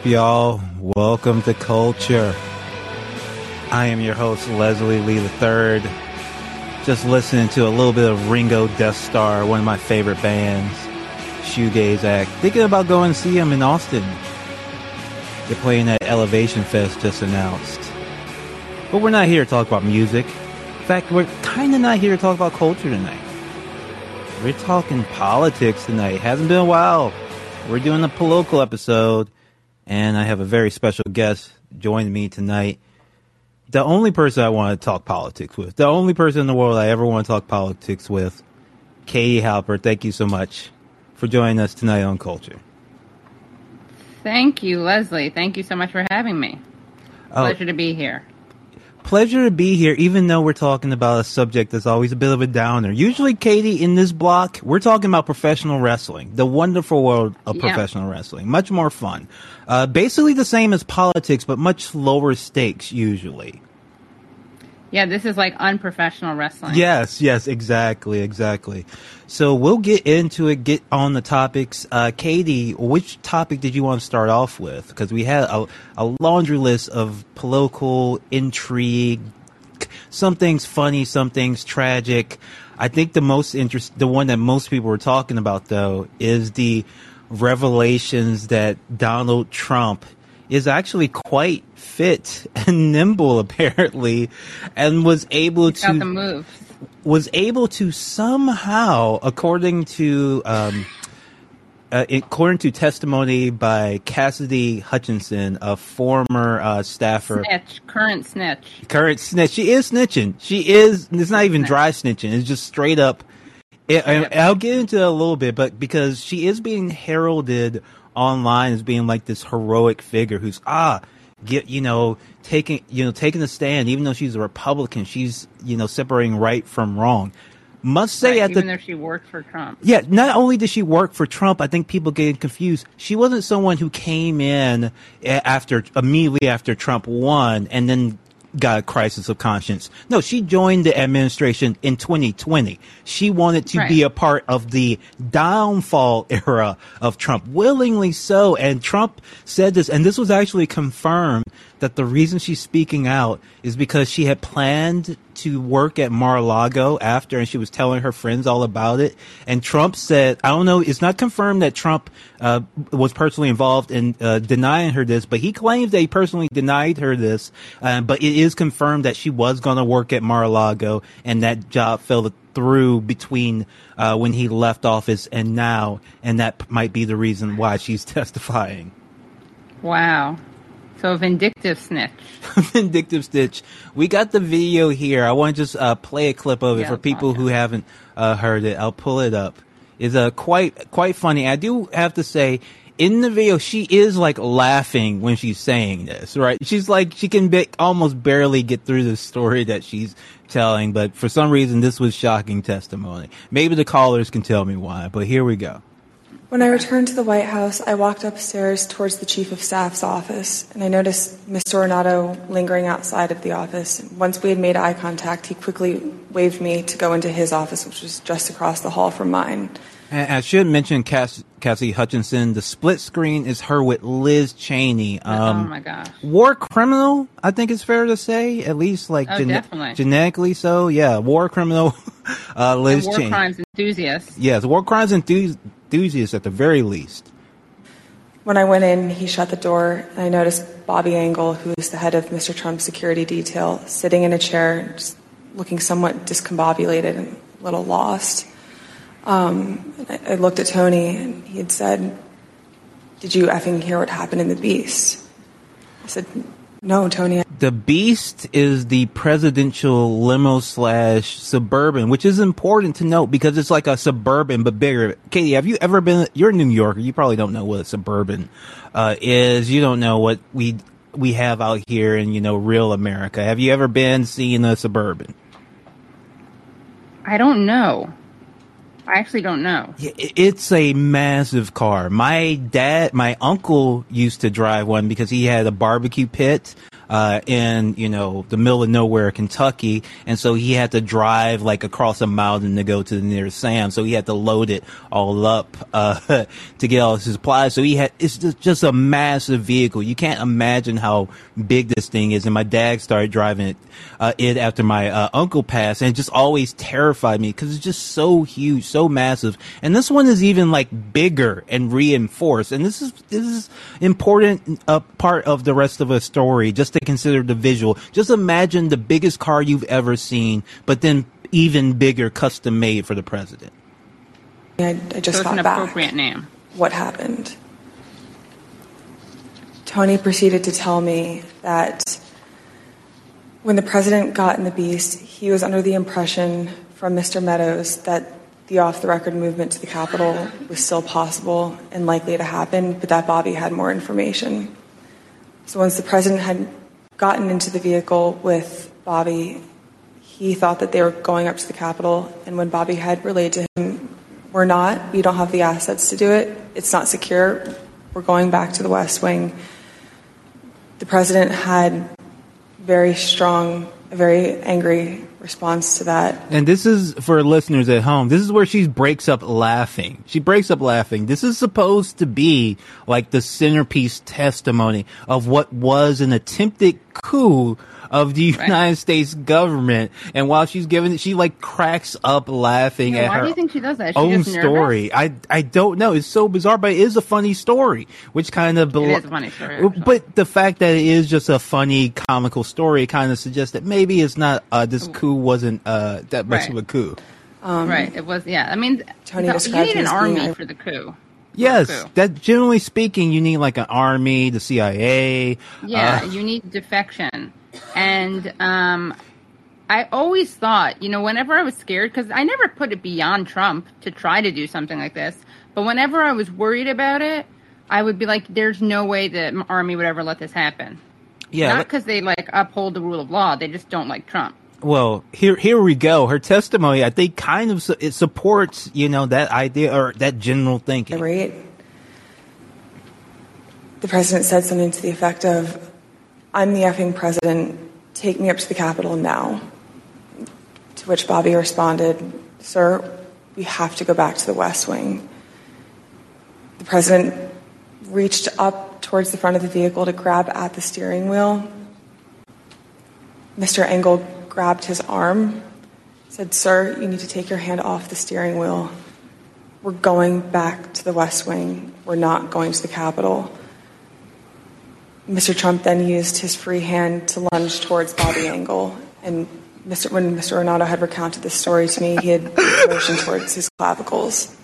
Up, y'all? Welcome to Culture. I am your host, Leslie Lee III. Just listening to a little bit of Ringo Deathstarr, one of my favorite bands, Shoegaze Act. Thinking about going to see them in Austin. They're playing at Levitation Fest just announced. But we're not here to talk about music. In fact, we're kind of not here to talk about culture tonight. We're talking politics tonight. Hasn't been a while. We're doing a political episode, and I have a very special guest joining me tonight. The only person I want to talk politics with, the only person in the world I ever want to talk politics with, Katie Halper. Thank you so much for joining us tonight on Culture. Thank you, Leslie. Thank you so much for having me. Oh. Pleasure to be here. Pleasure to be here, even though we're talking about a subject that's always a bit of a downer. Usually, Katie, in this block, we're talking about professional wrestling, the wonderful world of Yeah. professional wrestling. Much more fun. Uh, basically the same as politics, but much lower stakes, usually. Yeah, this is like unprofessional wrestling. Yes, yes, exactly, exactly. So we'll get into it, get on the topics. Uh, Katie, which topic did you want to start off with? Because we had a, a laundry list of political intrigue. Some things funny, some things tragic. I think the most interest, the one that most people were talking about though, is the revelations that Donald Trump is actually quite fit and nimble apparently and was able the to move was able to somehow according to um uh, according to testimony by Cassidy Hutchinson, a former uh, staffer, Snitch. Current snitch. current snitch. She is snitching. She is. It's not even dry snitching. It's just straight up. It, I, I'll get into that a little bit, but because she is being heralded online as being like this heroic figure who's ah, get you know taking you know taking a stand, even though she's a Republican, she's you know separating right from wrong. Must say Right, at even the though she worked for Trump. yeah, not only did she work for Trump, I think people get confused. She wasn't someone who came in after immediately after Trump won and then got a crisis of conscience. No, she joined the administration in 2020. She wanted to be a part of the downfall era of Trump, willingly so. And Trump said this, and this was actually confirmed that the reason she's speaking out is because she had planned to work at Mar-a-Lago after, and she was telling her friends all about it. And Trump said, I don't know, it's not confirmed that Trump uh, was personally involved in uh, denying her this, but he claims that he personally denied her this. Uh, but it is confirmed that she was going to work at Mar-a-Lago, and that job fell through between uh, when he left office and now, and that might be the reason why she's testifying. Wow. So a vindictive snitch. Vindictive Stitch. We got the video here. I want to just uh, play a clip of it Yeah, for people who haven't uh, heard it. I'll pull it up. It's uh, quite quite funny. I do have to say, in the video, she is like laughing when she's saying this. Right? She's like she can be, almost barely get through the story that she's telling. But for some reason, this was shocking testimony. Maybe the callers can tell me why. But here we go. When I returned to the White House, I walked upstairs towards the Chief of Staff's office, and I noticed Mr. Ornato lingering outside of the office. Once we had made eye contact, he quickly waved me to go into his office, which was just across the hall from mine. And I should mention Cass- Cassie Hutchinson. The split screen is her with Liz Cheney. Um, oh my gosh. war criminal, I think it's fair to say, at least like Oh, definitely. genetically so. Yeah, war criminal, uh, Liz War Cheney. crimes enthusiast. Yes, war crimes enthusi- enthusiast at the very least. When I went in, he shut the door, and I noticed Bobby Engel, who is the head of Mr. Trump's security detail, sitting in a chair, just looking somewhat discombobulated and a little lost. Um, I, I looked at Tony, and he had said, Did you effing hear what happened in the Beast? I said, No, Tony. The Beast is the presidential limo slash suburban, which is important to note because it's like a suburban but bigger. Katie, have you ever been? You're a New Yorker. You probably don't know what a suburban uh, is. You don't know what we we have out here in you know real America. Have you ever been seeing a suburban? I don't know. I actually don't know. It's a massive car. My dad, my uncle used to drive one because he had a barbecue pit uh, in you know the middle of nowhere, Kentucky, and so he had to drive like across a mountain to go to the nearest Sam. So he had to load it all up uh, to get all his supplies. So he had it's just, just a massive vehicle. You can't imagine how big this thing is. And my dad started driving it, uh, it after my uh, uncle passed, and it just always terrified me because it's just so huge, so massive. And this one is even like bigger and reinforced. And this is this is important uh, part of the rest of the story. Just to consider the visual. Just imagine the biggest car you've ever seen, but then even bigger, custom made for the president. I, I just So it's got an back. appropriate name. What happened? Tony proceeded to tell me that when the president got in the beast, he was under the impression from Mr. Meadows that the off the record movement to the Capitol was still possible and likely to happen, but that Bobby had more information. So once the president had gotten into the vehicle with Bobby, he thought that they were going up to the Capitol, and when Bobby had relayed to him, We're not, we don't have the assets to do it, it's not secure, we're going back to the West Wing. The president had very strong, very angry response to that. And this is for listeners at home. This is where she breaks up laughing. She breaks up laughing. This is supposed to be like the centerpiece testimony of what was an attempted coup of the Right. United States government. And while she's giving it, she like cracks up laughing Yeah, at why her do you think she does that? Is she own just nervous? story. I I don't know. It's so bizarre, but it is a funny story, which kind of It is a funny story, actually. But the fact that it is just a funny comical story kind of suggests that maybe it's not. Uh, this coup wasn't uh, that much Right. of a coup. right. It was. Yeah. I mean, Tony the- you need an as being army a- for the coup. Yes, that generally speaking, you need like an army, the CIA. Yeah, uh, you need defection. And um, I always thought, you know, whenever I was scared, because I never put it beyond Trump to try to do something like this, but whenever I was worried about it, I would be like, there's no way the army would ever let this happen. yeah. Not because they like uphold the rule of law, they just don't like Trump. Well, here here we go. Her testimony, I think, kind of su- it supports you know that idea or that general thinking. Right? The president said something to the effect of, I'm the effing president, take me up to the Capitol now. To which Bobby responded, Sir, we have to go back to the West Wing. The president reached up towards the front of the vehicle to grab at the steering wheel. Mr. Engel grabbed his arm, said, Sir, you need to take your hand off the steering wheel. We're going back to the West Wing. We're not going to the Capitol. Mr. Trump then used his free hand to lunge towards Bobby Engel. And Mr. when Mr. Ornato had recounted this story to me, he had motioned towards his clavicles.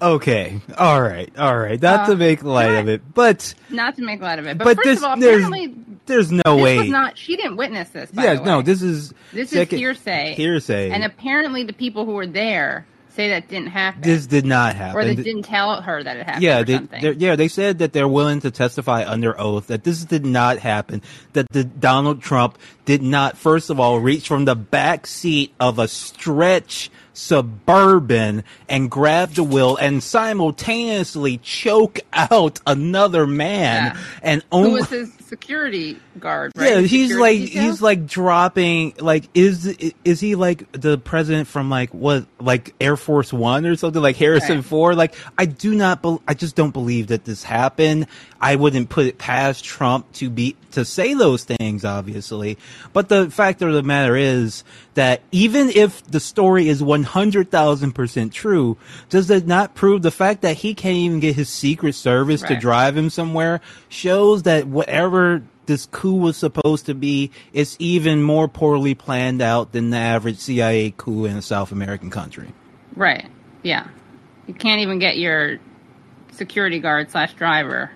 Okay, all right, all right. Not to Uh, make light can I- of it, but Not to make light of it, but, but first this of all, there's apparently there's no this way. was not. She didn't witness this. The no. This is This second- is hearsay. Hearsay. And apparently, the people who were there say that didn't happen, this did not happen. or they didn't tell her that it happened. yeah, they, yeah, they said that they're willing to testify under oath that this did not happen. That the Donald Trump did not, first of all, reach from the back seat of a stretch suburban and grab the wheel and simultaneously choke out another man Yeah. and who only. was his security guard? Right? Yeah, he's security like detail? he's like dropping like is is he like the president from like what like Air Force One or something like Harrison Right. Ford? Like I do not, bel I just don't believe that this happened. I wouldn't put it past Trump to be to say those things, obviously. But the fact of the matter is that even if the story is one hundred thousand percent true, does it not prove the fact that he can't even get his Secret Service to drive him somewhere shows that whatever this coup was supposed to be, it's even more poorly planned out than the average CIA coup in a South American country. right. Yeah, you can't even get your security guard slash driver.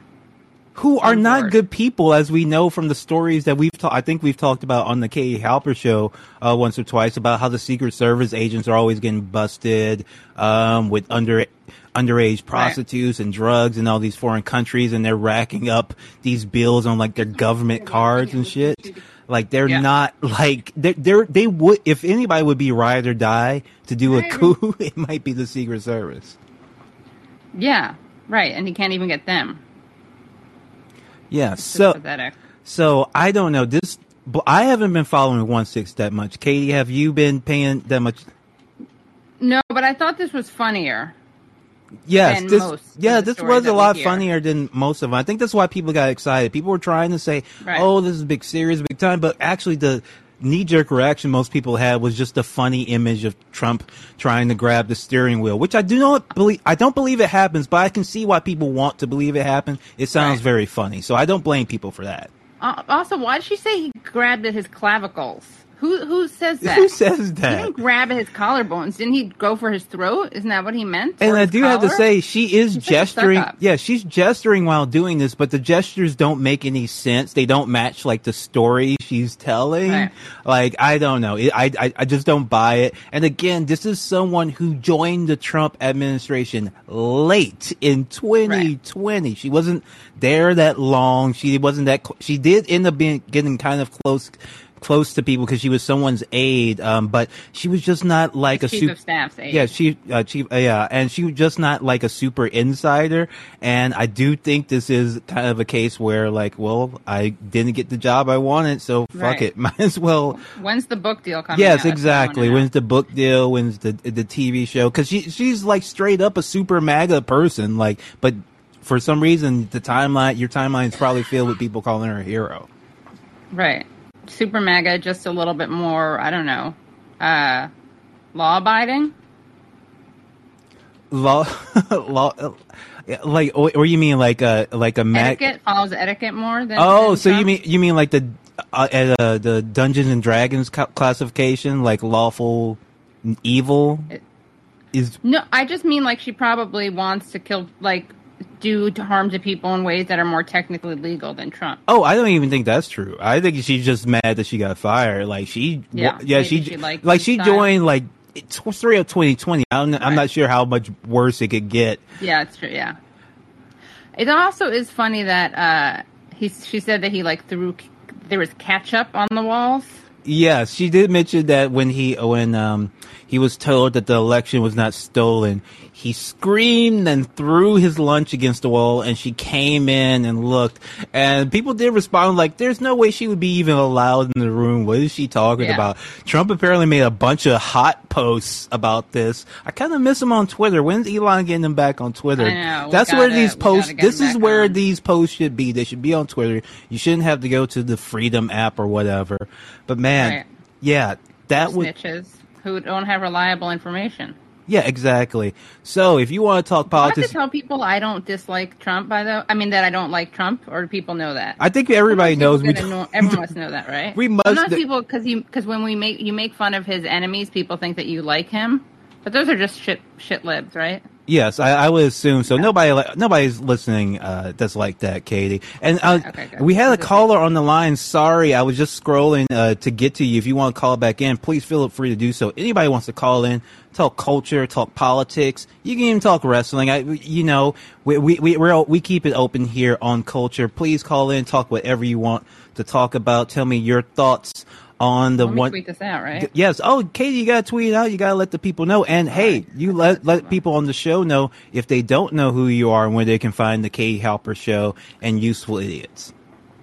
Who are not good people, as we know from the stories that we've talked. I think we've talked about on the K. Halper show uh, once or twice about how the Secret Service agents are always getting busted um, with under underage prostitutes and drugs in all these foreign countries, and they're racking up these bills on like their government cards and shit. Like they're Yeah. not like they're, they're they would if anybody would be ride or die to do a coup, it might be the Secret Service. Yeah, right. And he can't even get them. Yeah. It's So pathetic. So I don't know this. I haven't been following one six that much. Katie, have you been paying that much? No, but I thought this was funnier. Yes, than this most yeah, this was a lot funnier than most of them. I think that's why people got excited. People were trying to say, Right. "Oh, this is big, serious, big time," but actually, the knee jerk reaction most people had was just a funny image of Trump trying to grab the steering wheel, which I do not believe. I don't believe it happens, but I can see why people want to believe it happened. It sounds Right. very funny, so I don't blame people for that. Uh, also, why did she say he grabbed at his clavicles? Who who says that? Who says that? He didn't grab his collarbones. Didn't he go for his throat? Isn't that what he meant? And I do have to say, she is gesturing. Yeah, she's gesturing while doing this, but the gestures don't make any sense. They don't match like the story she's telling. Right. Like I don't know. I, I I just don't buy it. And again, this is someone who joined the Trump administration late in 2020. She wasn't there that long. She wasn't that. Cl- she did end up being getting kind of close. Close to people because she was someone's aide, um, but she was just not like a chief super. of staff's aide. Yeah, she uh, chief uh, yeah, and she was just not like a super insider. And I do think this is kind of a case where like, well, I didn't get the job I wanted, so fuck Right. it, might as well. When's the book deal coming? Yes, out? That's what I exactly. When's the book deal? When's the the TV show? Because she she's like straight up a super MAGA person, like, but for some reason the timeline, your timeline is probably filled with people calling her a hero. right? Super mega just a little bit more. I don't know. Uh, law abiding. Law, law, uh, like, or, you mean like a like a MAG? Etiquette follows etiquette more than. Oh, than so you mean you mean like the uh, uh, the Dungeons and Dragons ca- classification, like lawful evil It- is No, I just mean like she probably wants to kill, like, do to harm to people in ways that are more technically legal than Trump. Oh, I don't even think that's true. I think she's just mad that she got fired. Like she, Yeah, yeah, she, she liked like she joined like three of twenty twenty. I'm, I'm not sure how much worse it could get. Yeah, it's true. Yeah. It also is funny that uh, he she said that he like threw there was ketchup on the walls. Yeah, she did mention that when he when um he was told that the election was not stolen, he screamed and threw his lunch against the wall and she came in and looked and people did respond like there's no way she would be even allowed in the room. What is she talking Yeah. about? Trump apparently made a bunch of hot posts about this. I kind of miss him on Twitter. When's Elon getting him back on Twitter? I know. We That's where gotta- these posts this is where on. these posts should be. They should be on Twitter. You shouldn't have to go to the Freedom app or whatever. But man, Right. yeah, that would Snitches who don't have reliable information. yeah, exactly. So if you want to talk have to tell people I don't dislike Trump. By the, I mean that I don't like Trump, or do people know that? I think everybody knows we. Know- everyone must know that, right? We must not people because you because when we make you make fun of his enemies, people think that you like him, but those are just shit shit libs, right? Yes, I, I would assume so. Nobody, nobody's listening uh, that's like that, Katie. And uh, Okay, we had a caller on the line. Sorry, I was just scrolling uh, to get to you. If you want to call back in, please feel free to do so. Anybody wants to call in, talk culture, talk politics. You can even talk wrestling. I, you know, we we we all- we keep it open here on culture. Please call in, talk whatever you want to talk about. Tell me your thoughts on the one. tweet this out, right? Yes. Oh, Katie, you gotta tweet it out. You gotta let the people know. And hey, you let let people on the show know if they don't know who you are and where they can find the Katie Halper Show and Useful Idiots.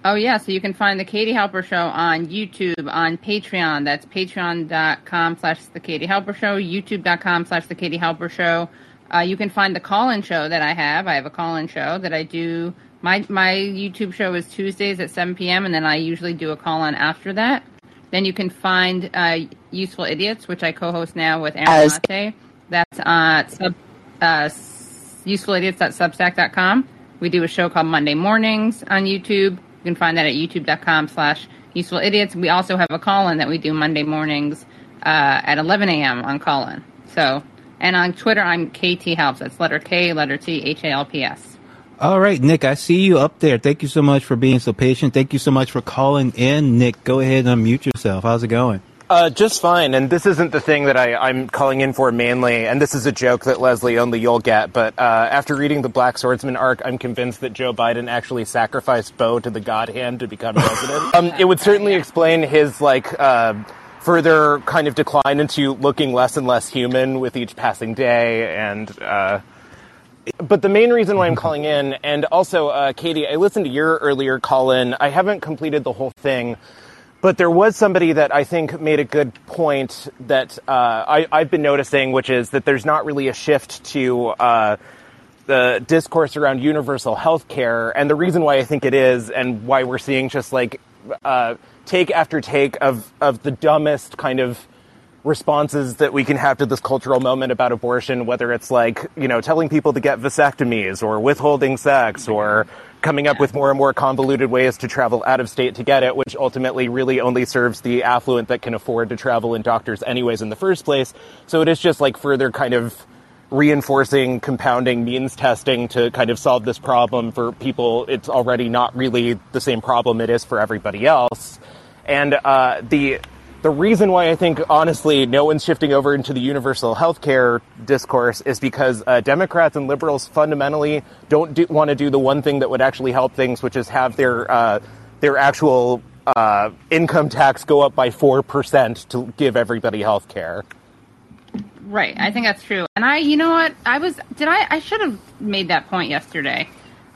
Oh yeah, so you can find the Katie Halper Show on YouTube, on Patreon. That's patreon.com slash the Katie Halper Show, youtube.com slash the Katie Halper Show. Uh, you can find the call-in show that I have. I have a call-in show that I do. My my YouTube show is Tuesdays at 7 p.m. and then I usually do a call-in after that. Then you can find uh, Useful Idiots, which I co-host now with Aaron As- Maté. That's uh, sub, uh, usefulidiots.substack.com. We do a show called Monday Mornings on YouTube. You can find that at youtube.com slash useful idiots. We also have a call-in that we do Monday mornings uh, at 11 a.m. on call-in. So, and on Twitter, I'm KT Halps. That's letter K, letter T, H A L P S. All right, Nick, I see you up there. Thank you so much for being so patient. Thank you so much for calling in. Nick, go ahead and unmute yourself. How's it going? Uh, just fine. And this isn't the thing that I, I'm calling in for mainly. And this is a joke that Leslie only you'll get. But uh, after reading the Black Swordsman arc, I'm convinced that Joe Biden actually sacrificed Beau to the God Hand to become president. um, it would certainly explain his like. Uh, Further kind of decline into looking less and less human with each passing day, and uh, but the main reason why I'm calling in, and also, uh, Katie, I listened to your earlier call in. I haven't completed the whole thing, but there was somebody that I think made a good point that uh, I, have been noticing, which is that there's not really a shift to uh, the discourse around universal health care. And the reason why I think it is, and why we're seeing just like uh, take after take of, of the dumbest kind of responses that we can have to this cultural moment about abortion, whether it's like, you know, telling people to get vasectomies or withholding sex or coming up with more and more convoluted ways to travel out of state to get it, which ultimately really only serves the affluent that can afford to travel in doctors anyways in the first place. So it is just like further kind of reinforcing, compounding means testing to kind of solve this problem for people. It's already not really the same problem it is for everybody else. And uh, the the reason why I think, honestly, no one's shifting over into the universal healthcare discourse is because uh, Democrats and liberals fundamentally don't do, want to do the one thing that would actually help things, which is have their uh, their actual uh, income tax go up by four percent to give everybody health care. Right, I think that's true. And I, you know what, I was did I I should have made that point yesterday.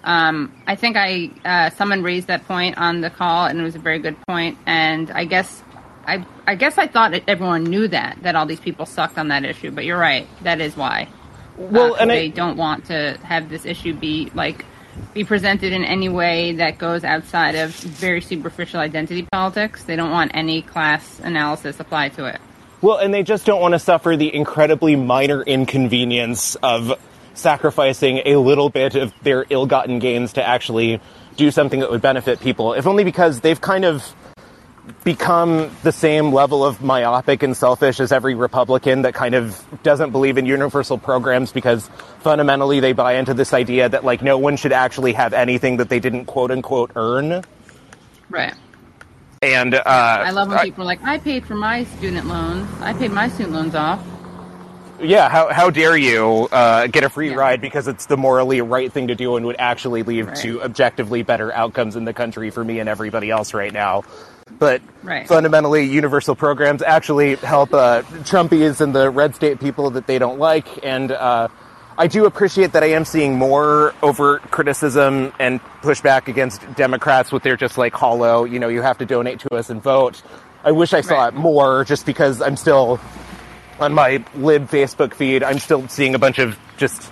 Um, I think I uh, someone raised that point on the call, and it was a very good point. And I guess I I guess I thought everyone knew that that all these people sucked on that issue, but you're right. That is why. Well, uh, and they I, don't want to have this issue be like be presented in any way that goes outside of very superficial identity politics. They don't want any class analysis applied to it. Well, and they just don't want to suffer the incredibly minor inconvenience of sacrificing a little bit of their ill-gotten gains to actually do something that would benefit people, if only because they've kind of become the same level of myopic and selfish as every Republican that kind of doesn't believe in universal programs because fundamentally they buy into this idea that like no one should actually have anything that they didn't quote unquote earn. Right. And uh, I love when people are like, I paid for my student loans. I paid my student loans off. Yeah, how, how dare you uh, get a free yeah. ride because it's the morally right thing to do and would actually lead right. to objectively better outcomes in the country for me and everybody else right now. But right. fundamentally, universal programs actually help uh, Trumpies and the red state people that they don't like. And uh, I do appreciate that I am seeing more overt criticism and pushback against Democrats with their just like hollow, you know, you have to donate to us and vote. I wish I saw right. it more just because I'm still on my lib Facebook feed, I'm still seeing a bunch of just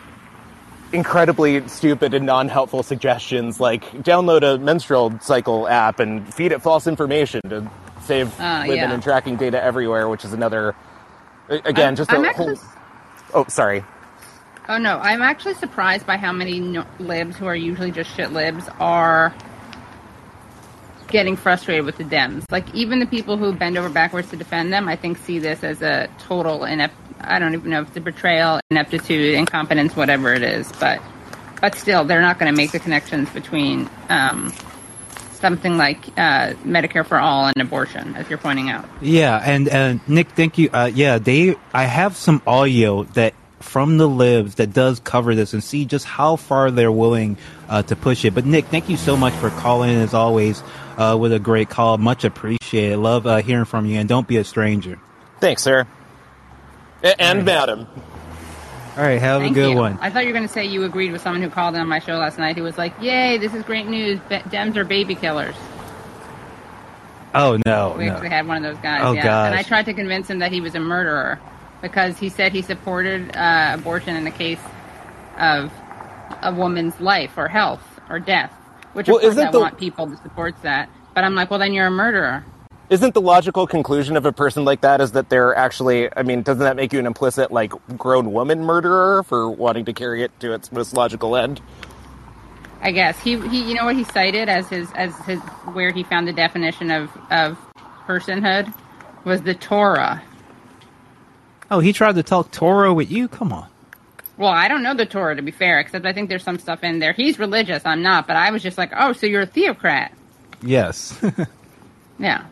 incredibly stupid and non-helpful suggestions like download a menstrual cycle app and feed it false information to save uh, living yeah. and tracking data everywhere, which is another again I'm, just a I'm whole. Actually... Oh, sorry. Oh no, I'm actually surprised by how many no- libs who are usually just shit libs are getting frustrated with the Dems. Like even the people who bend over backwards to defend them, I think see this as a total inept. I don't even know if it's a betrayal, ineptitude, incompetence, whatever it is. But but still, they're not going to make the connections between um, something like uh, Medicare for all and abortion, as you're pointing out. Yeah, and Nick, thank you. Uh, yeah, they. I have some audio that from the libs that does cover this and see just how far they're willing uh, to push it. But Nick, thank you so much for calling as always uh, with a great call. Much appreciated. Love uh, hearing from you, and don't be a stranger. Thanks, sir. A- and madam. All right, have Thank a good you. one. I thought you were going to say you agreed with someone who called on my show last night who was like, "Yay, this is great news! Dems are baby killers." Oh no! We no. actually had one of those guys. Oh yeah. gosh. And I tried to convince him that he was a murderer because he said he supported uh, abortion in the case of a woman's life or health or death. Which of well, course I the... want people to support that. But I'm like, well, then you're a murderer. Isn't the logical conclusion of a person like that is that they're actually? I mean, doesn't that make you an implicit, like, grown woman murderer for wanting to carry it to its most logical end? I guess he, he you know what he cited as his as his where he found the definition of of personhood was the Torah. Oh, he tried to talk Torah with you? Come on. Well, I don't know the Torah to be fair, except I think there's some stuff in there. He's religious, I'm not, but I was just like, oh, so you're a theocrat. Yes. yeah.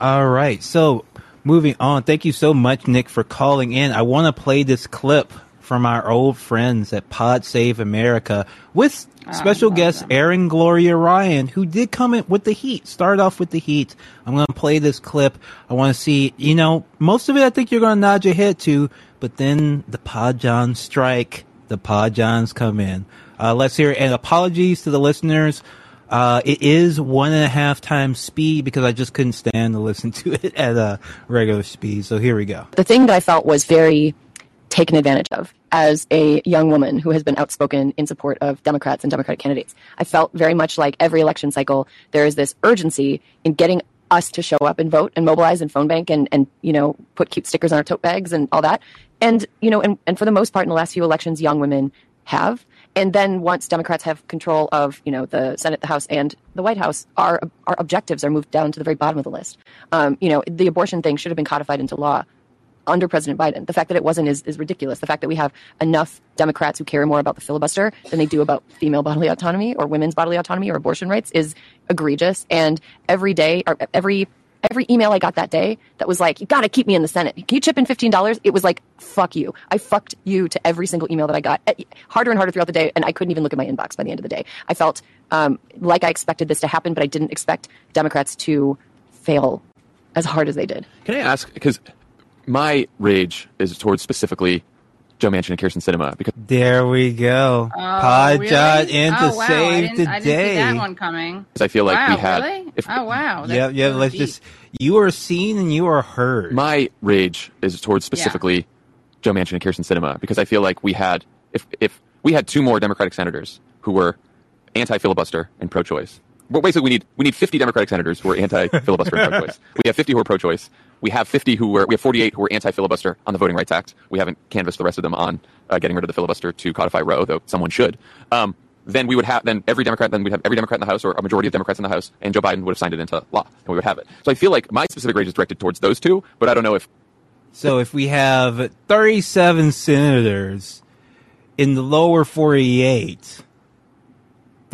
All right. So, moving on. Thank you so much, Nick, for calling in. I want to play this clip from our old friends at Pod Save America with oh, special guest them. Erin Gloria Ryan, who did come in with the heat. Start off with the heat. I'm going to play this clip. I want to see, you know, most of it I think you're going to nod your head to, but then the Pod John strike the Pod Johns come in. Uh, let's hear. And apologies to the listeners. Uh, it is one and a half times speed because I just couldn't stand to listen to it at a regular speed. So here we go. The thing that I felt was very taken advantage of as a young woman who has been outspoken in support of Democrats and Democratic candidates. I felt very much like every election cycle, there is this urgency in getting us to show up and vote and mobilize and phone bank and, and you know, put cute stickers on our tote bags and all that. And, you know, and, and for the most part in the last few elections, young women have. And then once Democrats have control of, you know, the Senate, the House, and the White House, our our objectives are moved down to the very bottom of the list. Um, you know, the abortion thing should have been codified into law under President Biden. The fact that it wasn't is, is ridiculous. The fact that we have enough Democrats who care more about the filibuster than they do about female bodily autonomy or women's bodily autonomy or abortion rights is egregious. And every day, or every every email I got that day that was like, you got to keep me in the Senate. Can you chip in $15? It was like, fuck you. I fucked you to every single email that I got. Harder and harder throughout the day. And I couldn't even look at my inbox by the end of the day. I felt um, like I expected this to happen, but I didn't expect Democrats to fail as hard as they did. Can I ask? Because my rage is towards specifically Joe Manchin and Kyrsten Sinema. because There we go. Oh, Pod really? John in to oh, wow. I save didn't, the I didn't see day. that one coming. I feel like wow, we had. really? If, oh wow. Yeah, That's yeah. so Let's deep. just. You are seen and you are heard. My rage is towards specifically Joe Manchin and Kyrsten Sinema because I feel like we had if if we had two more Democratic senators who were anti filibuster and pro choice. Well, basically, we need we need 50 Democratic senators who are anti filibuster and pro choice. We have 50 who are pro choice. We have 50 who were we have 48 who are anti filibuster on the Voting Rights Act. We haven't canvassed the rest of them on uh, getting rid of the filibuster to codify Roe, though someone should. Um, then we would have then every Democrat then we'd have every Democrat in the House or a majority of Democrats in the House, and Joe Biden would have signed it into law, and we would have it. So I feel like my specific rage is directed towards those two, but I don't know if So if we have 37 senators in the lower 48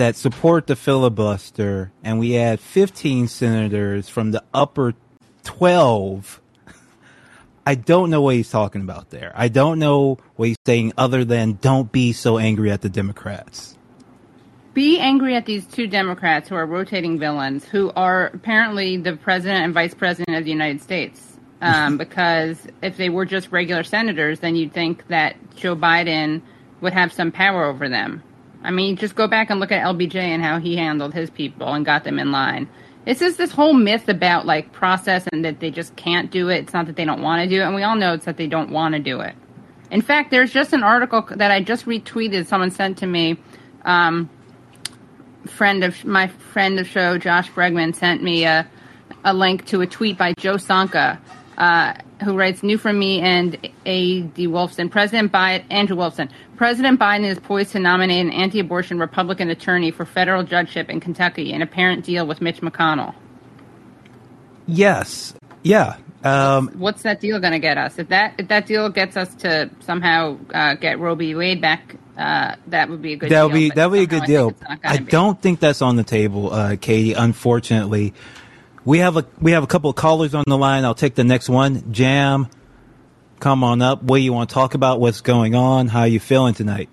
that support the filibuster, and we add 15 senators from the upper 12, I don't know what he's talking about there. I don't know what he's saying other than don't be so angry at the Democrats. Be angry at these two Democrats who are rotating villains, who are apparently the president and vice president of the United States. Um, because if they were just regular senators, then you'd think that Joe Biden would have some power over them. I mean, just go back and look at LBJ and how he handled his people and got them in line. It's just this whole myth about like process and that they just can't do it. It's not that they don't want to do it, and we all know it's that they don't want to do it. In fact, there's just an article that I just retweeted. Someone sent to me. Um, friend of my friend of show, Josh Bregman, sent me a a link to a tweet by Joe Sonka, uh, who writes, "New from me and A.D. Wolfson. President Biden, Andrew Wolfson. President Biden is poised to nominate an anti-abortion Republican attorney for federal judgeship in Kentucky, an apparent deal with Mitch McConnell. Yes. Yeah. Um, What's that deal going to get us? If that if that deal gets us to somehow uh, get Roe v. Wade back, uh, that would be a good. That'll deal, be that'll be a good I deal. think it's not I be. don't think that's on the table, uh, Katie. Unfortunately, we have a we have a couple of callers on the line. I'll take the next one. Jam, come on up. What do you want to talk about? What's going on? How you feeling tonight?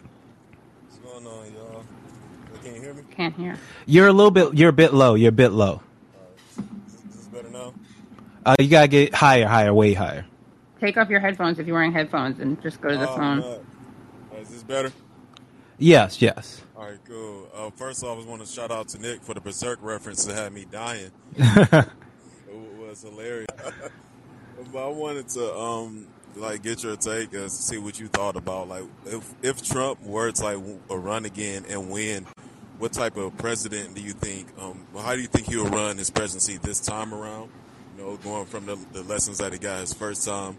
What's going on, y'all? Can you hear me? Can't hear. You're a little bit. You're a bit low. You're a bit low. Is this better now? Uh, you gotta get higher, higher, way higher. Take off your headphones if you're wearing headphones and just go to the Oh, phone. Uh, is this better? Yes, yes. All right, cool. Uh, first off, I just want to shout out to Nick for the Berserk reference that had me dying. it was hilarious. but I wanted to um like get your take and see what you thought about like if if Trump were to like run again and win, what type of president do you think? Um, how do you think he'll run his presidency this time around? You know, going from the, the lessons that he got his first time.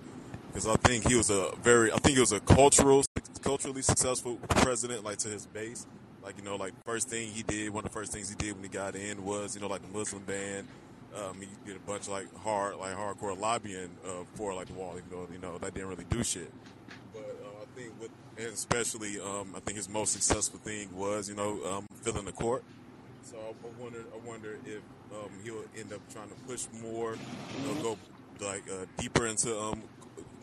Because I think he was a very, I think he was a cultural, culturally successful president, like to his base. Like you know, like first thing he did, one of the first things he did when he got in was you know like the Muslim ban. Um, he did a bunch of like hard, like hardcore lobbying uh, for like the wall, even though you know that didn't really do shit. But uh, I think with, and especially, um, I think his most successful thing was you know um, filling the court. So I wonder, I wonder if um, he'll end up trying to push more, you know, go like uh, deeper into um,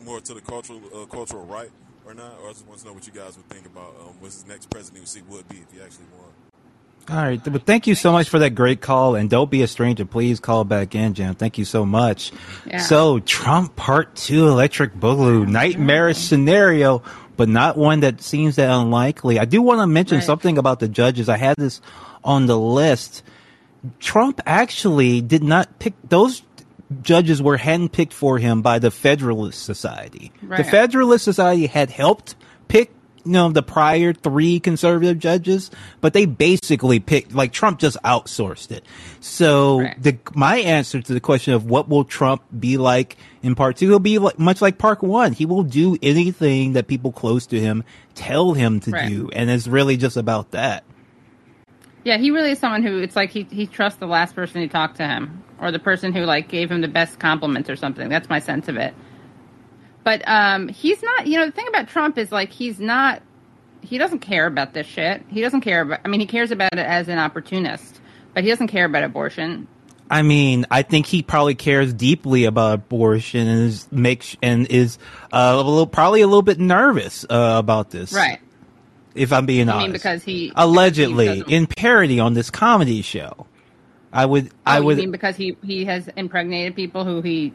more to the cultural uh, cultural right or not. Or I just want to know what you guys would think about um, what his next president would see would be if he actually won. All right, but thank you so much for that great call, and don't be a stranger. Please call back in, Jam. Thank you so much. Yeah. So, Trump Part Two, Electric Boogaloo, nightmarish scenario. but not one that seems that unlikely. I do want to mention Right. something about the judges. I had this on the list. Trump actually did not pick those judges were handpicked for him by the Federalist Society. The Federalist Society had helped pick you know the prior three conservative judges, but they basically picked like Trump just outsourced it. So Right. the my answer to the question of what will Trump be like in part two, he'll be like, much like part one. He will do anything that people close to him tell him to Right. do, and it's really just about that. Yeah, he really is someone who it's like he he trusts the last person who talked to him or the person who like gave him the best compliments or something. That's my sense of it. But um he's not, you know, the thing about Trump is like he's not he doesn't care about this shit. He doesn't care about I mean, he cares about it as an opportunist, but he doesn't care about abortion. I mean, I think he probably cares deeply about abortion and is makes and is uh, a little probably a little bit nervous uh, about this. Right. If I'm being I honest, mean because he allegedly he in parody on this comedy show. I would, I Oh, would, you mean because he he has impregnated people who he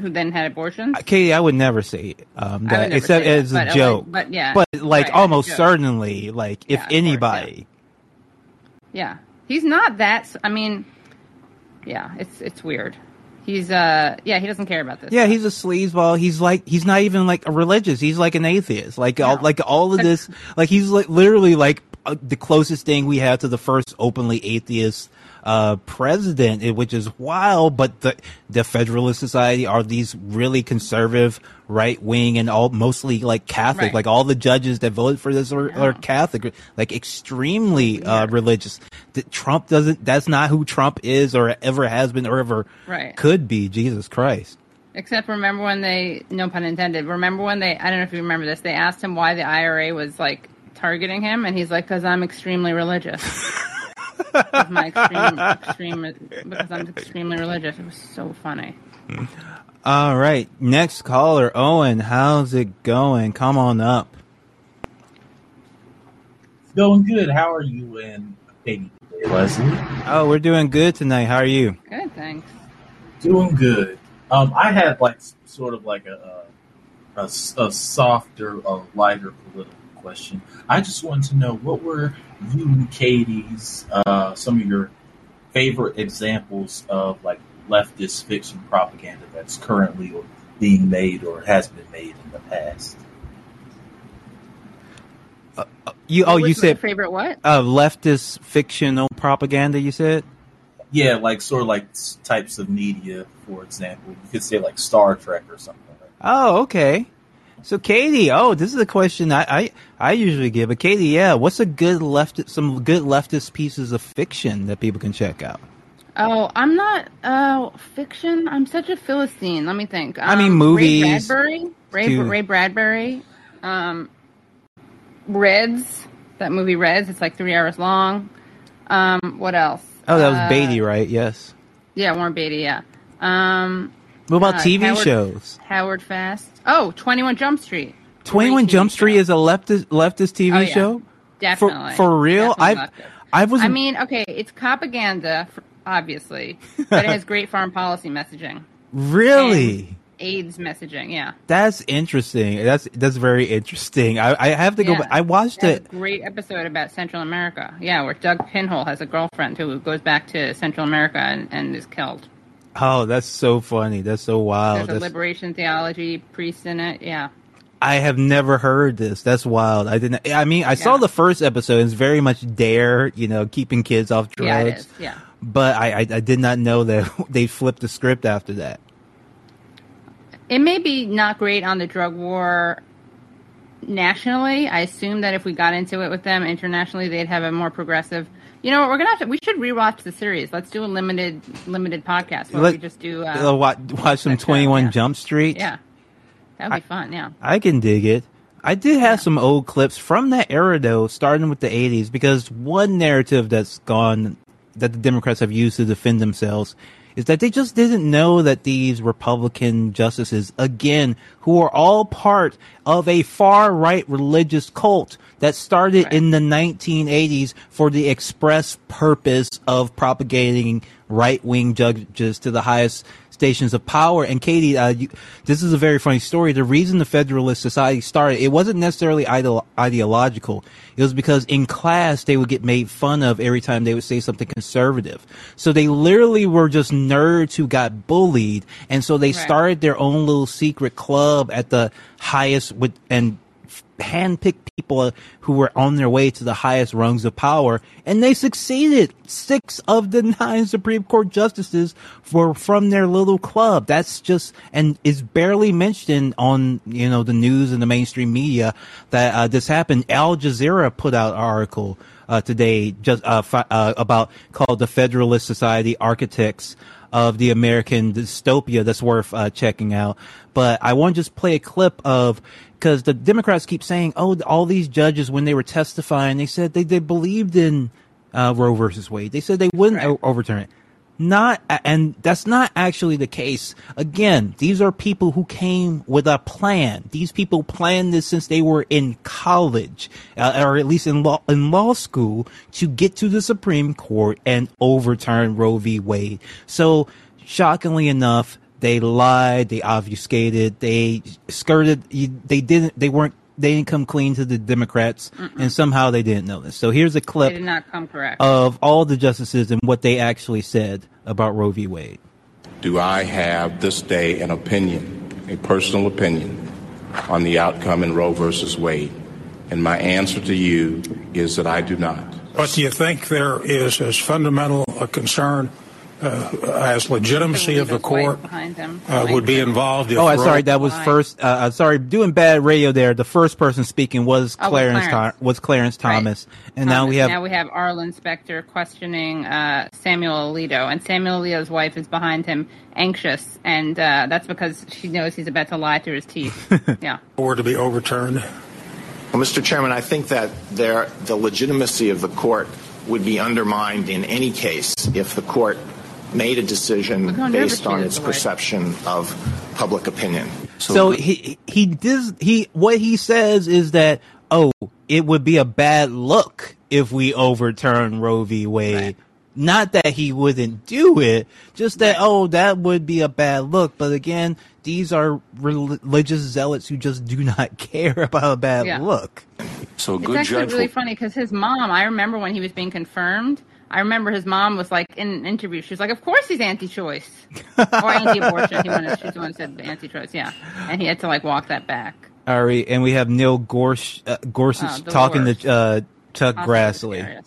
who then had abortions? Katie, I would never say um, that except say that, as a but, uh, joke. but yeah, but like right, almost certainly, like if Yeah, of course, yeah. anybody, Yeah, he's not that. I mean, yeah, it's it's weird. He's uh, yeah, he doesn't care about this. yeah, he's a sleazeball. He's like he's not even like a religious. He's like an atheist. Like all like all of this. Like he's like literally like uh, the closest thing we have to the first openly atheist uh president, which is wild. But the the Federalist Society are these really conservative, right wing, and all mostly like Catholic. Right. Like all the judges that voted for this are, are Catholic, like extremely uh, religious. That Trump doesn't. That's not who Trump is, or ever has been, or ever Right. could be. Jesus Christ. Except remember when they, no pun intended. Remember when they? I don't know if you remember this. They asked him why the IRA was like targeting him, and he's like, "Because I'm extremely religious." 'Cause my extreme, extreme, because I'm extremely religious. It was so funny. All right, next caller, Owen. How's it going? Come on up. Going good. How are you and Katie today, Leslie? Oh, we're doing good tonight. How are you? Good, thanks. Doing good. Um, I had like sort of like a a, a softer, a lighter political question. I just wanted to know what were you and Katie's uh, some of your favorite examples of like leftist fiction propaganda that's currently or being made or has been made in the past. You oh, What's you your said favorite what? uh, leftist fictional propaganda. You said Yeah, like sort of like types of media, for example. You could say like Star Trek or something. Like that. Oh, okay. So, Katie, oh, this is a question I, I, I usually give. But Katie, yeah, what's a good left, some good leftist pieces of fiction that people can check out? Oh, I'm not uh fiction. I'm such a philistine. Let me think. Um, I mean, movies, Ray Bradbury, Ray, too. Ray Bradbury, um, Reds. That movie Reds. It's like three hours long. Um, what else? Oh, that was Uh, Beatty, right? Yes. Yeah, Warren Beatty. Yeah. Um, What about uh, TV Howard- shows? Howard Fast. Oh, 21 Jump Street. Twenty One Jump Street show. is a leftist leftist TV Oh, yeah. show. Definitely. For for real, I. I was I mean, okay, it's propaganda, obviously, but it has great foreign policy messaging. really. AIDS messaging, yeah. That's interesting. That's that's very interesting. I, I have to go. Yeah. back. I watched it. a great episode about Central America. Yeah, where Doug Penhall has a girlfriend who goes back to Central America and, and is killed. Oh, that's so funny. That's so wild. There's a liberation theology priest in it. Yeah. I have never heard this. That's wild. I didn't. I mean, I saw the first episode. It's very much DARE, you know, keeping kids off drugs. Yeah. Yeah. But I, I, I did not know that they flipped the script after that. It may be not great on the drug war nationally. I assume that if we got into it with them internationally, they'd have a more progressive. You know, what, we're gonna have to. We should rewatch the series. Let's do a limited limited podcast where Let- we just do. Uh, Uh, watch, watch some Twenty One yeah. Jump Street. yeah, that would be fun. Yeah. I can dig it. I did have some old clips from that era though, starting with the '80s, because one narrative that's gone that the Democrats have used to defend themselves is that they just didn't know that these Republican justices, again, who are all part of a far right religious cult that started Right. in the 1980s for the express purpose of propagating right wing judges to the highest stations of power. And Katie, uh, you, this is a very funny story. The reason the Federalist Society started, it wasn't necessarily ide- ideological. It was because in class they would get made fun of every time they would say something conservative. So they literally were just nerds who got bullied, and so they Right. started their own little secret club at the highest with and handpicked people who were on their way to the highest rungs of power, and they succeeded. Six of the nine Supreme Court justices were from their little club. That's just, and is barely mentioned on, you know, the news and the mainstream media that uh, this happened. Al Jazeera put out an article uh, today just uh, fi- uh, about called the Federalist Society Architects of the American dystopia that's worth uh, checking out. But I want to just play a clip of because the Democrats keep saying, "Oh, all these judges when they were testifying, they said they they believed in uh, Roe versus Wade. They said they wouldn't Right. o- overturn it." Not, and that's not actually the case. Again, these are people who came with a plan. These people planned this since they were in college, uh, or at least in law, in law school to get to the Supreme Court and overturn Roe v. Wade. So, shockingly enough, they lied, they obfuscated, they skirted, you- they didn't, they weren't, they didn't come clean to the Democrats, and somehow they didn't know this. So here's a clip did not come correct. of all the justices and what they actually said about Roe v. Wade. Do I have this day an opinion, a personal opinion, on the outcome in Roe versus Wade? And my answer to you is that I do not. But do you think there is as fundamental a concern as legitimacy of the court uh, would be involved if Oh, I'm sorry, that was first. Uh, uh, sorry, doing bad radio there. The first person speaking was Oh, Clarence. Clarence. Was Clarence Right. Thomas, and now we have. now we have Arlen Specter questioning uh, Samuel Alito, and Samuel Alito's wife is behind him, anxious, and uh, that's because she knows he's about to lie through his teeth. yeah. were to be overturned. Well, Mr. Chairman, I think that there, the legitimacy of the court would be undermined in any case if the court made a decision Look how nervous based on its perception of public opinion. so he he does he what he says is that oh it would be a bad look if we overturn Roe v. Wade. Right. Not that he wouldn't do it, just that oh that would be a bad look. But again, these are religious zealots who just do not care about a bad Yeah. look. So a It's good actually judge really will- funny because his mom, I remember when he was being confirmed, I remember his mom was like in an interview, she was like, Of course he's anti choice. or anti abortion. He wanted, she's the one said anti choice, yeah. And he had to like walk that back. All right, and we have Neil Gorsh, uh, Gorsuch Oh, talking worst. to uh, Chuck Also the Grassley.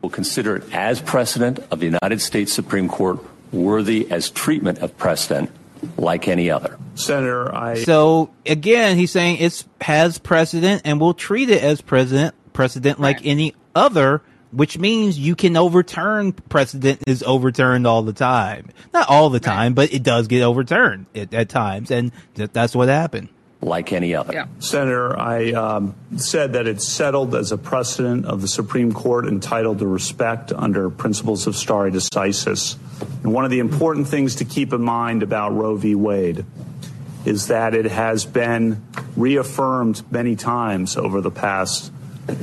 We'll consider it as precedent of the United States Supreme Court, worthy as treatment of precedent like any other. Senator, I So again, he's saying it's has precedent, and we'll treat it as precedent, precedent like any other, which means you can overturn precedent is overturned all the time. Not all the time, but it does get overturned at, at times, and that, that's what happened. Like any other. Yeah. Senator, I um, said that it's settled as a precedent of the Supreme Court entitled to respect under principles of stare decisis. And one of the important things to keep in mind about Roe v. Wade is that it has been reaffirmed many times over the past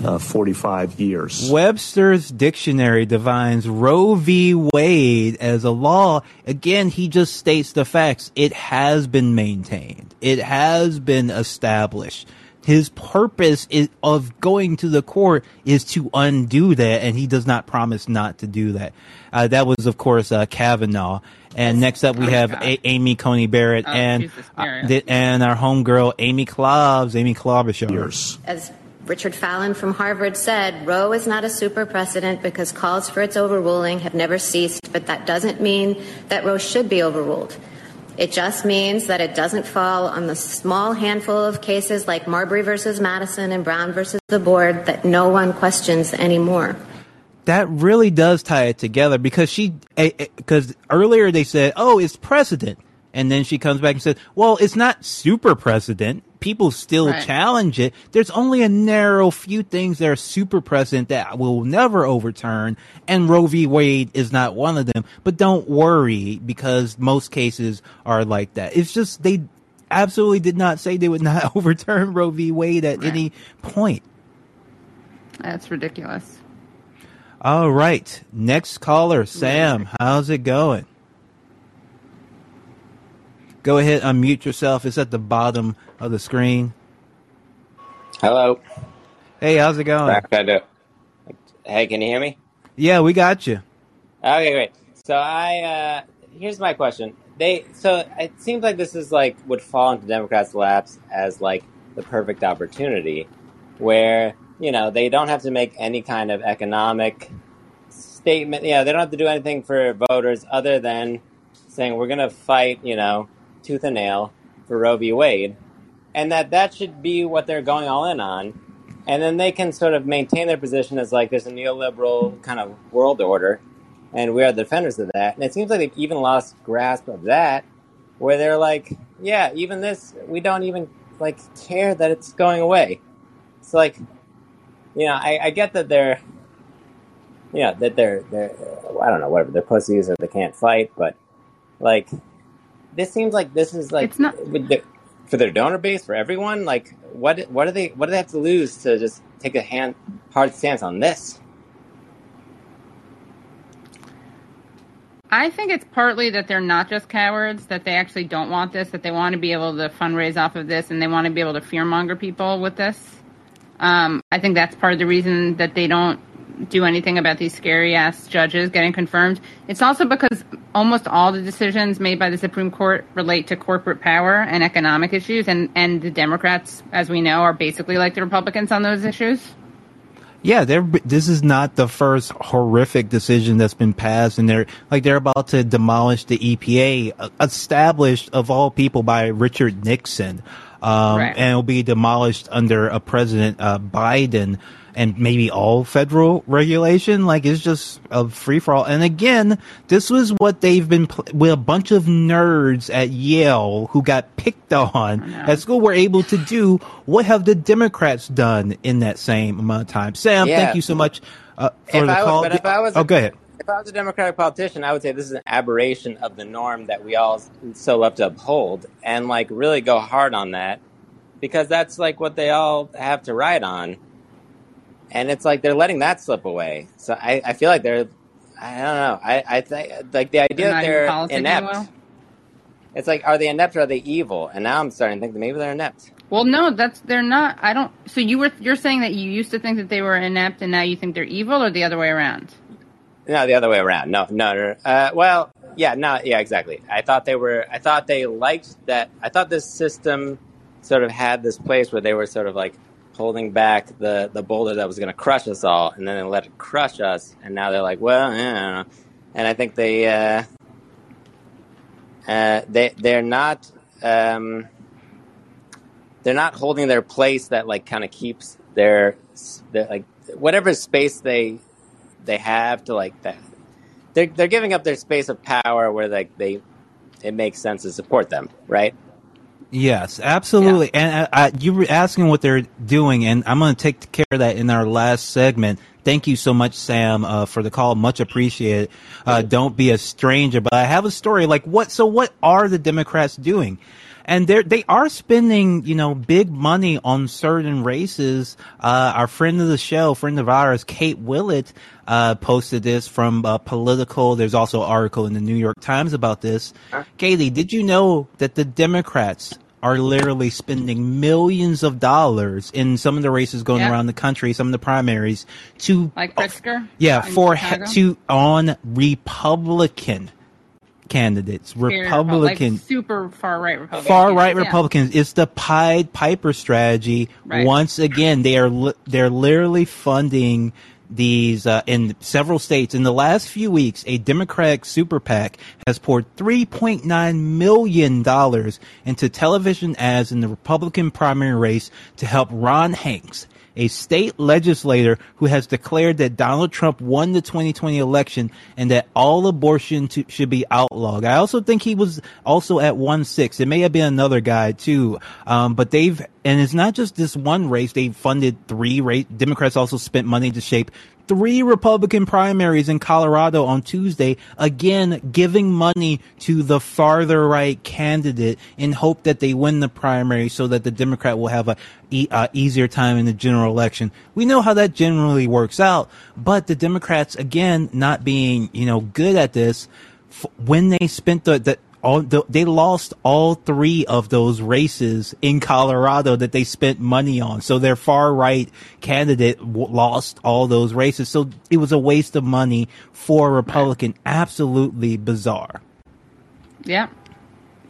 uh, 45 years. Webster's dictionary defines Roe v. Wade as a law. Again, he just states the facts. It has been maintained. It has been established. His purpose is, of going to the court is to undo that, and he does not promise not to do that. Uh, that was, of course, uh, Kavanaugh. And next up, we Oh, have a- Amy Coney Barrett Oh, and uh, the- and our homegirl Amy Klobuchar. Amy Klobuchar. Years. As Richard Fallon from Harvard said, Roe is not a super precedent because calls for its overruling have never ceased, but that doesn't mean that Roe should be overruled. It just means that it doesn't fall on the small handful of cases like Marbury versus Madison and Brown versus the board that no one questions anymore. that really does tie it together because she eh, eh, because earlier they said oh it's precedent and then she comes back and says well it's not super precedent people still Right. challenge it there's only a narrow few things that are super precedent that will never overturn and roe v wade is not one of them but don't worry because most cases are like that it's just they absolutely did not say they would not overturn roe v wade at Right. any point That's ridiculous. All right. Next caller, Sam. How's it going? Go ahead, unmute yourself. It's at the bottom of the screen. Hello. Hey, how's it going? Back I do. Hey, can you hear me? Yeah, we got you. Okay, great. So I uh here's my question. They so it seems like this is like would fall into Democrats' laps as like the perfect opportunity where, you know, they don't have to make any kind of economic statement. Yeah, they don't have to do anything for voters other than saying we're going to fight, you know, tooth and nail for Roe v. Wade, and that that should be what they're going all in on, and then they can sort of maintain their position as like there's a neoliberal kind of world order, and we are the defenders of that. And it seems like they've even lost grasp of that, where they're like, yeah, even this, we don't even like care that it's going away. It's like, you know, I, I get that they're you know that they're they're I don't know whatever they're pussies or they can't fight, but like this seems like this is like It's not- for their donor base for everyone. Like what what do they what do they have to lose to just take a hand hard stance on this? I think it's partly that they're not just cowards, that they actually don't want this, that they want to be able to fundraise off of this, and they want to be able to fearmonger people with this. Um, I think that's part of the reason that they don't do anything about these scary ass judges getting confirmed. It's also because almost all the decisions made by the Supreme Court relate to corporate power and economic issues, and, and the Democrats, as we know, are basically like the Republicans on those issues. Yeah, they're, this is not the first horrific decision that's been passed, and they're like they're about to demolish the EPA, uh, established of all people by Richard Nixon, um, Right. and it'll be demolished under a President uh, Biden, and maybe all federal regulation. Like it's just a free for all. And again, this was what they've been pl- with a bunch of nerds at Yale who got picked on at school were able to do. What have the Democrats done in that same amount of time? Sam, Yeah. thank you so much uh, for If the I was- call. but if I was oh, a- go ahead. If I was a Democratic politician, I would say this is an aberration of the norm that we all so love to uphold, and like really go hard on that, because that's like what they all have to ride on, and it's like they're letting that slip away. So I, I feel like they're, I don't know, I, I think like the idea They're that they're inept. well? It's like, are they inept or are they evil? And now I'm starting to think that maybe they're inept. Well, no, that's they're not. I don't. So you were you're saying that you used to think that they were inept, and now you think they're evil, or the other way around? No, the other way around. No, no, no. Uh, well, yeah, no, yeah, exactly. I thought they were. I thought they liked that. I thought this system sort of had this place where they were sort of like holding back the the boulder that was going to crush us all, and then they let it crush us, and now they're like, well, yeah. And I think they uh, uh, they they're not um, they're not holding their place that like kind of keeps their, their like whatever space they they have to like that they're they're giving up their space of power where like they it makes sense to support them, right? Yes, absolutely. And uh, uh, you were asking what they're doing, and I'm going to take care of that in our last segment. Thank you so much, Sam, uh, for the call. Much appreciated. Uh, don't be a stranger, but I have a story. Like what? So what are the Democrats doing? And they're, they are spending, you know, big money on certain races. Uh, our friend of the show, friend of ours, Kate Willett, uh, posted this from uh, Politico. There's also an article in the New York Times about this. Katie, did you know that the Democrats are literally spending millions of dollars in some of the races going Yeah. around the country, some of the primaries to Like Pritzker? yeah, for Chicago? to on Republican candidates, Republican, like super far right Republicans. far right Yeah. Republicans. It's the Pied Piper strategy. Right. Once again, they are li- they're literally funding these uh, in several states. In the last few weeks, a Democratic super PAC has poured 3.9 million dollars into television ads in the Republican primary race to help Ron Hanks a state legislator who has declared that Donald Trump won the 2020 election and that all abortion to, should be outlawed. I also think he was also at one six. It may have been another guy too. Um, but they've, and it's not just this one race. They funded three race. Democrats also spent money to shape three Republican primaries in Colorado on Tuesday, again giving money to the farther right candidate in hope that they win the primary so that the Democrat will have a e- uh, easier time in the general election. We know how that generally works out, but the Democrats again not being, you know, good at this f- when they spent the, the all the, they lost all three of those races in Colorado that they spent money on. So their far right candidate w- lost all those races. So it was a waste of money for a Republican. Absolutely bizarre. Yeah.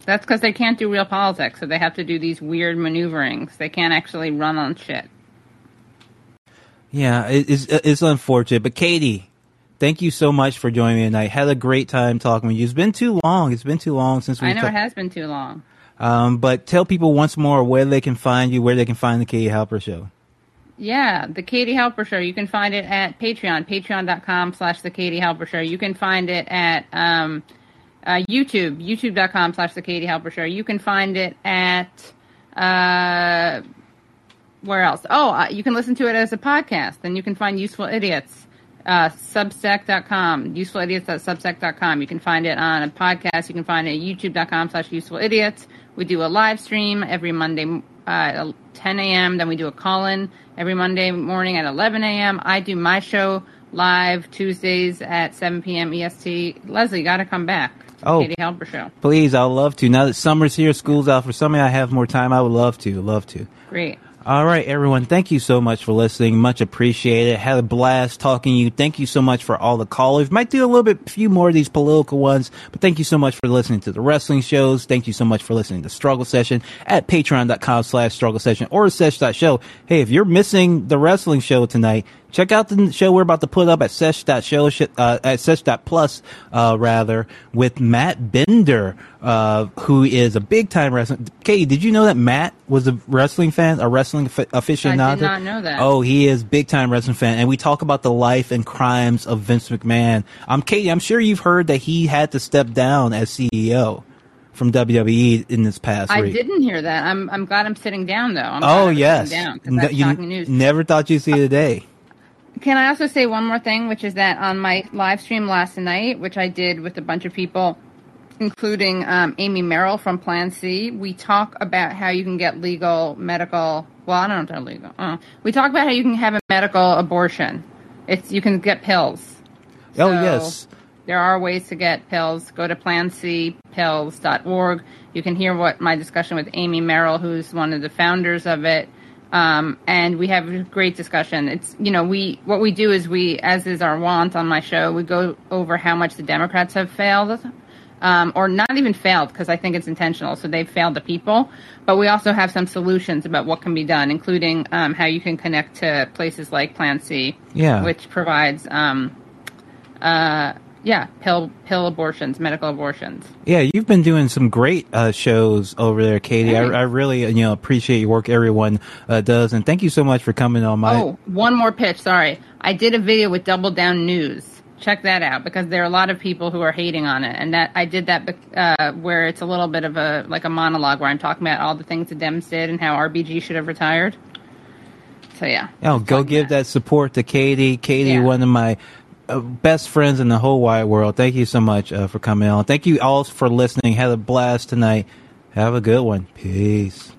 That's because they can't do real politics, so they have to do these weird maneuverings. They can't actually run on shit. Yeah, it, it's, it's unfortunate. But Katie, thank you so much for joining me tonight. Had a great time talking with you. It's been too long. It's been too long since we. I know it has been too long. Um, but tell people once more where they can find you, where they can find the Katie Halper Show. Yeah, the Katie Halper Show. You can find it at Patreon, patreon.com slash the Katie Halper Show. You can find it at um, uh, YouTube, youtube.com slash the Katie Halper Show. You can find it at uh, where else? Oh, uh, you can listen to it as a podcast. Then you can find Useful Idiots, uh, substack.com, usefulidiots.substack.com. You can find it on a podcast. You can find it at youtube.com slash useful idiots. We do a live stream every Monday uh, at 10 a.m. Then we do a call in every Monday morning at 11 a.m. I do my show live Tuesdays at 7 p.m. EST. Leslie, got to come back. Oh. Katie Halper Show. Please, I'd love to. Now that summer's here, school's out for summer, I have more time. I would love to. Love to. Great. All right, everyone. Thank you so much for listening. Much appreciated. Had a blast talking to you. Thank you so much for all the callers. Might do a little bit, few more of these political ones, but thank you so much for listening to the wrestling shows. Thank you so much for listening to Struggle Session at patreon.com slash struggle session or sesh.show. Hey, if you're missing the wrestling show tonight, check out the show we're about to put up at sesh.show, uh, at sesh.plus, uh, rather, with Matt Bender, uh, who is a big time wrestling. Katie, did you know that Matt was a wrestling fan, a wrestling afi- aficionado? I did not know that. Oh, he is big time wrestling fan, and we talk about the life and crimes of Vince McMahon. Um, Katie, I'm sure you've heard that he had to step down as CEO from WWE in this past year. I week. didn't hear that. I'm I'm glad I'm sitting down though. I'm Oh I'm yes, down 'cause N- you never thought you'd see the day. Can I also say one more thing, which is that on my live stream last night, which I did with a bunch of people, including um, Amy Merrill from Plan C, we talk about how you can get legal medical. Well, I don't know if they're legal. Uh, we talk about how you can have a medical abortion. It's you can get pills. Oh So, yes, There are ways to get pills. Go to plancpills.org. You can hear what my discussion with Amy Merrill, who's one of the founders of it. Um, and we have a great discussion. It's, you know, we, what we do is we, as is our want on my show, we go over how much the Democrats have failed, um, or not even failed, because I think it's intentional. So they've failed the people. But we also have some solutions about what can be done, including, um, how you can connect to places like Plan C, Yeah. which provides, um, uh, yeah, pill pill abortions, medical abortions. yeah. You've been doing some great uh, shows over there, Katie. I, I really you know appreciate your work. Everyone uh, does, and thank you so much for coming on my. oh, one more pitch. Sorry, I did a video with Double Down News. Check that out because there are a lot of people who are hating on it, and that I did that uh, where it's a little bit of a like a monologue where I'm talking about all the things the Dems did and how RBG should have retired. So yeah, Oh, go give that support to Katie. Katie, Yeah. one of my uh, best friends in the whole wide world. Thank you so much uh, for coming on. Thank you all for listening. Had a blast tonight. Have a good one. Peace.